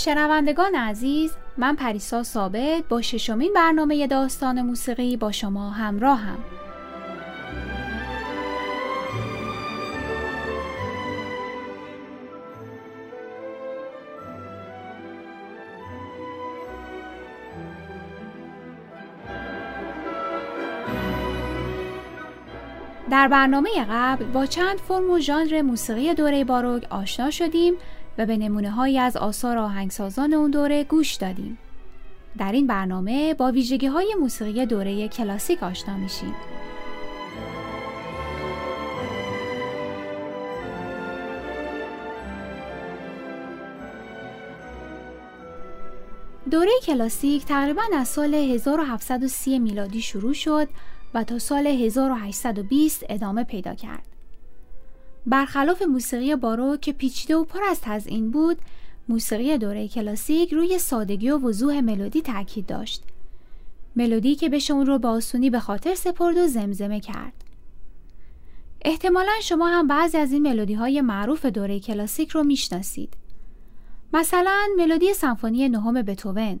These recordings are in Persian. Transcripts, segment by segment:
شنوندگان عزیز من پریسا ثابت با ششمین برنامه داستان موسیقی با شما همراهم. در برنامه قبل با چند فرم و ژانر موسیقی دوره باروک آشنا شدیم و به نمونه هایی از آثار آهنگسازان اون دوره گوش دادیم. در این برنامه با ویژگی های موسیقی دوره کلاسیک آشنا میشیم. دوره کلاسیک تقریبا از سال 1730 میلادی شروع شد و تا سال 1820 ادامه پیدا کرد. برخلاف موسیقی باروک که پیچیده و پر از تزئین بود، موسیقی دوره کلاسیک روی سادگی و وضوح ملودی تاکید داشت. ملودی که بشه اون رو با آسونی به خاطر سپرد و زمزمه کرد. احتمالا شما هم بعضی از این ملودی های معروف دوره کلاسیک رو می‌شناسید. مثلا ملودی سمفونی نهم بتوون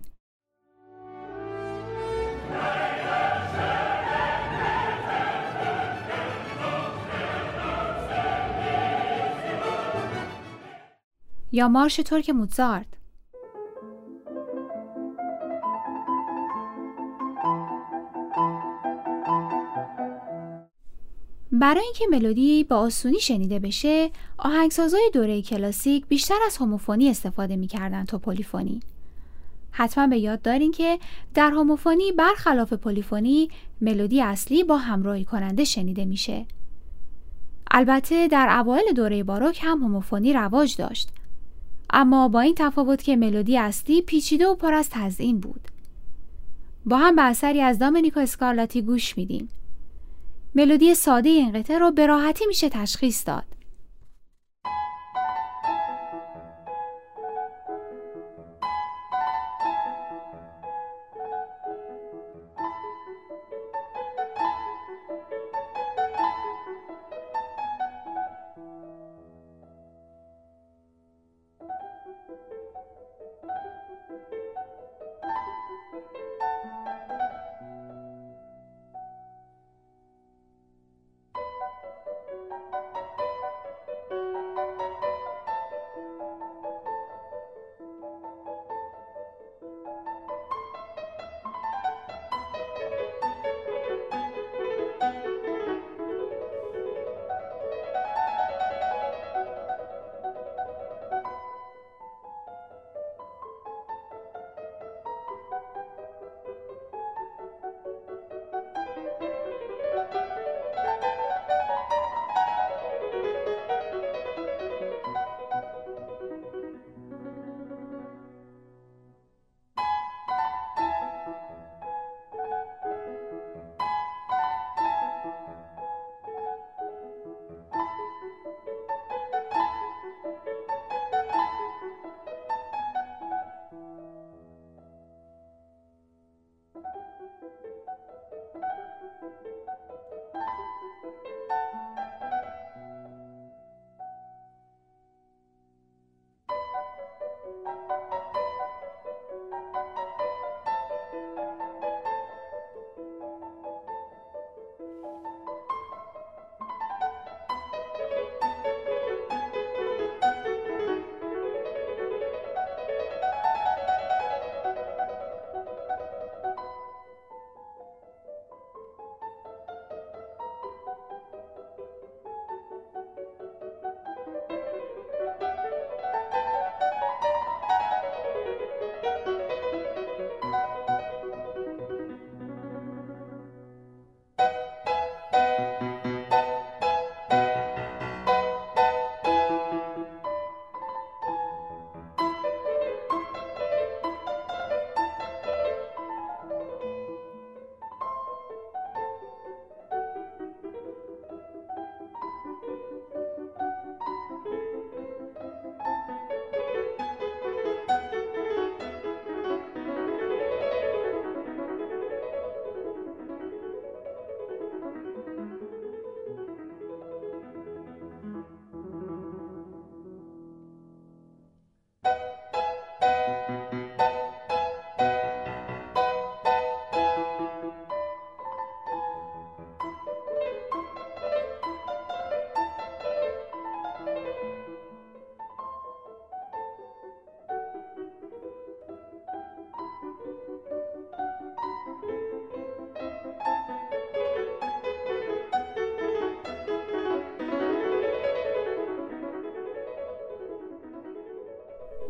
یا مارش ترک موزارت. برای اینکه ملودی با آسونی شنیده بشه آهنگسازای دوره کلاسیک بیشتر از هوموفونی استفاده می‌کردن تا پلیفونی حتما به یاد دارین که در هوموفونی برخلاف پلیفونی ملودی اصلی با همراهی کننده شنیده میشه. البته در اوایل دوره باروک هم هوموفونی رواج داشت. اما با این تفاوت که ملودی اصلی پیچیده و پر از تزئین بود. با هم به اثری از دامنیکو اسکارلاتی گوش میدیم. ملودی ساده این قطعه رو به راحتی میشه تشخیص داد.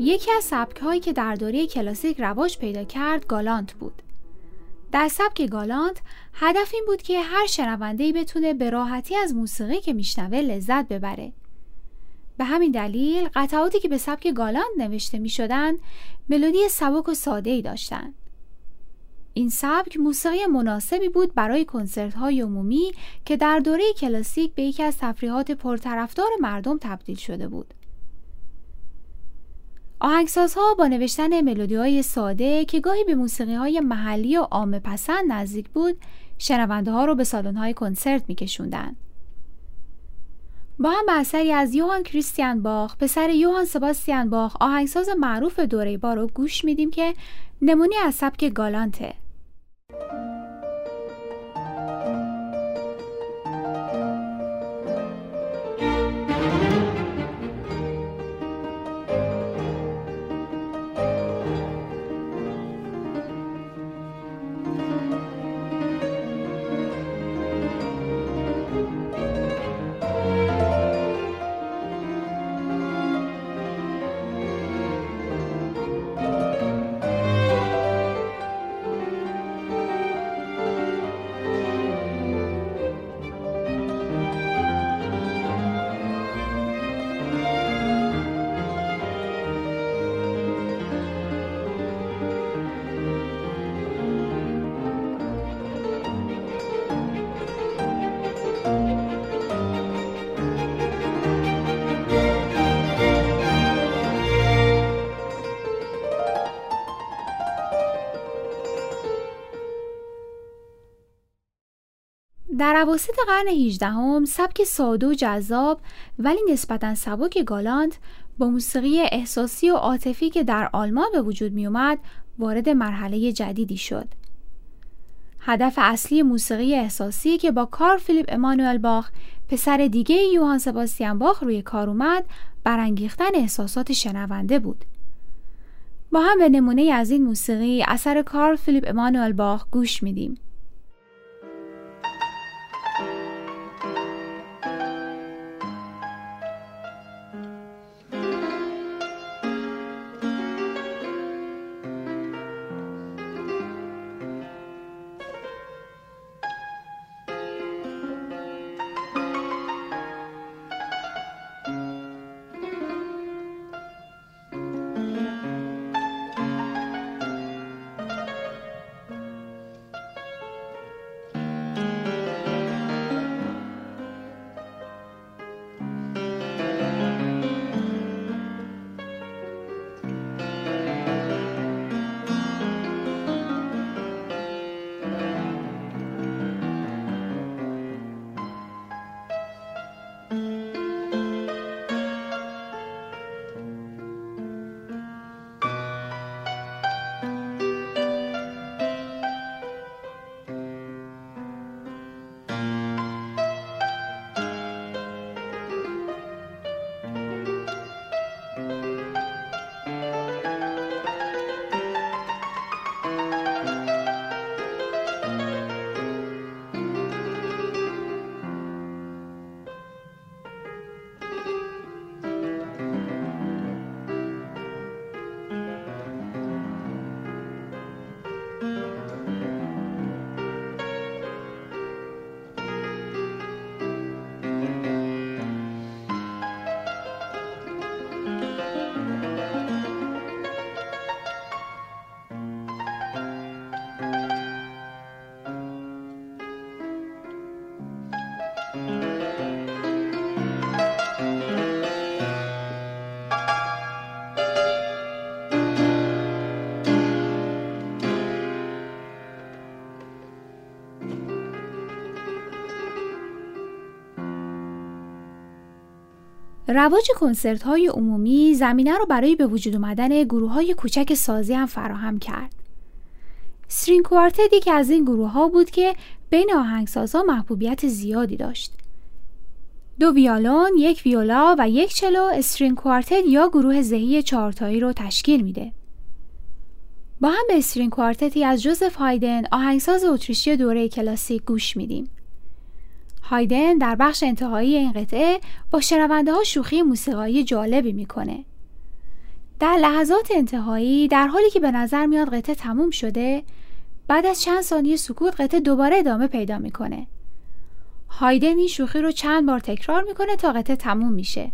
یکی از سبک هایی که در دوره کلاسیک رواج پیدا کرد گالانت بود. در سبک گالانت هدف این بود که هر شنونده بتونه به راحتی از موسیقی که میشنوه لذت ببره. به همین دلیل قطعاتی که به سبک گالانت نوشته می شدن ملودی سبک و ساده ای داشتند. این سبک موسیقی مناسبی بود برای کنسرت های عمومی که در دوره کلاسیک به یکی از تفریحات پرطرفدار مردم تبدیل شده بود. آهنگسازها با نوشتن ملودی های ساده که گاهی به موسیقی های محلی و عام پسند نزدیک بود شنونده ها رو به سالن های کنسرت می کشوندن. با هم به اثری از یوهان کریستیان باخ پسر یوهان سباستیان باخ آهنگساز معروف دوره با رو گوش میدیم که نمونی از سبک گالانته در عواسط قرن 18 هم سبک ساده و جذاب ولی نسبتا سبک گالانت با موسیقی احساسی و عاطفی که در آلمان به وجود می اومد وارد مرحله جدیدی شد. هدف اصلی موسیقی احساسی که با کار فیلیپ امانوئل باخ پسر دیگه یوهان سباستیان باخ روی کار اومد برانگیختن احساسات شنونده بود. با هم به نمونه از این موسیقی اثر کار فیلیپ امانوئل باخ گوش میدیم. رواج کنسرت های عمومی زمینه رو برای به وجود آمدن گروه های کوچک سازی هم فراهم کرد. سرین کوارتت یکی از این گروه ها بود که بین آهنگسازها محبوبیت زیادی داشت. دو ویالون، یک ویولا و یک چلو استرینگ کوارتت یا گروه زهی چهارتایی رو تشکیل میده. با هم به استرینگ کوارتتی از جوزف هایدن آهنگساز اتریشی دوره کلاسیک گوش میدیم. هایدن در بخش انتهایی این قطعه با شنونده ها شوخی موسیقایی جالبی می‌کنه. در لحظات انتهایی در حالی که به نظر میاد قطعه تموم شده بعد از چند ثانیه سکوت قطعه دوباره ادامه پیدا می‌کنه هایدن این شوخی رو چند بار تکرار می‌کنه تا قطعه تموم میشه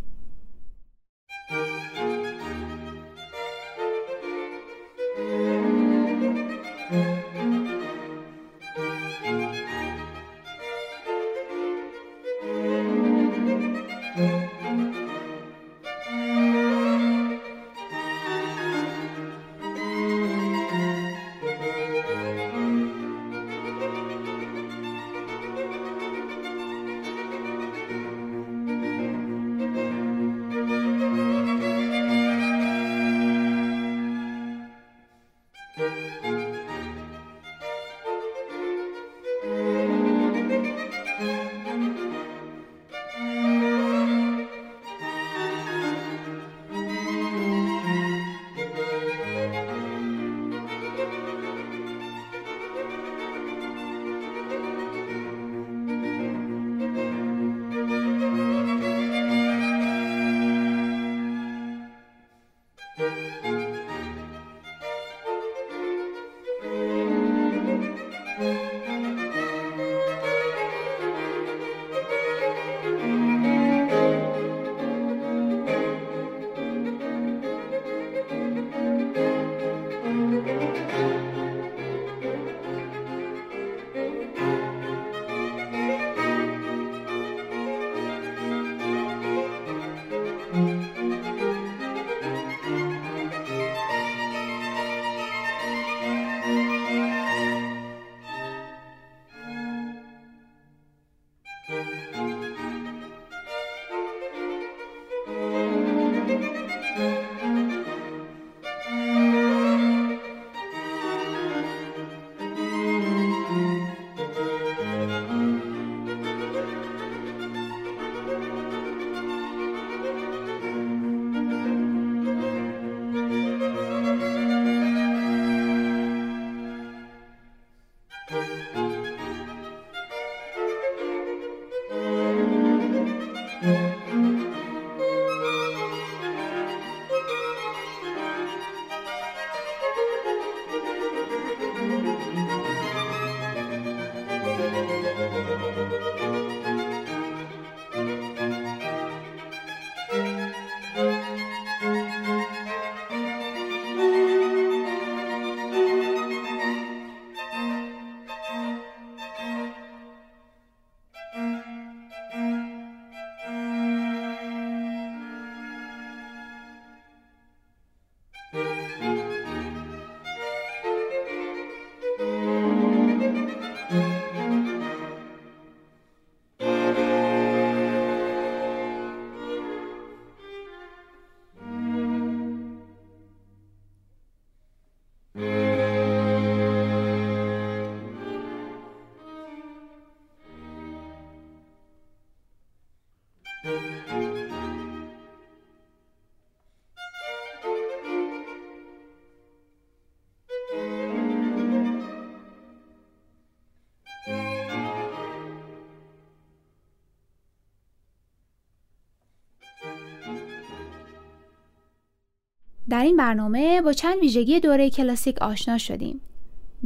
در این برنامه با چند ویژگی دوره کلاسیک آشنا شدیم.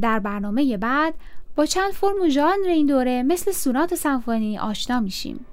در برنامه بعد با چند فرم و ژانر این دوره مثل سونات سمفونی آشنا میشیم.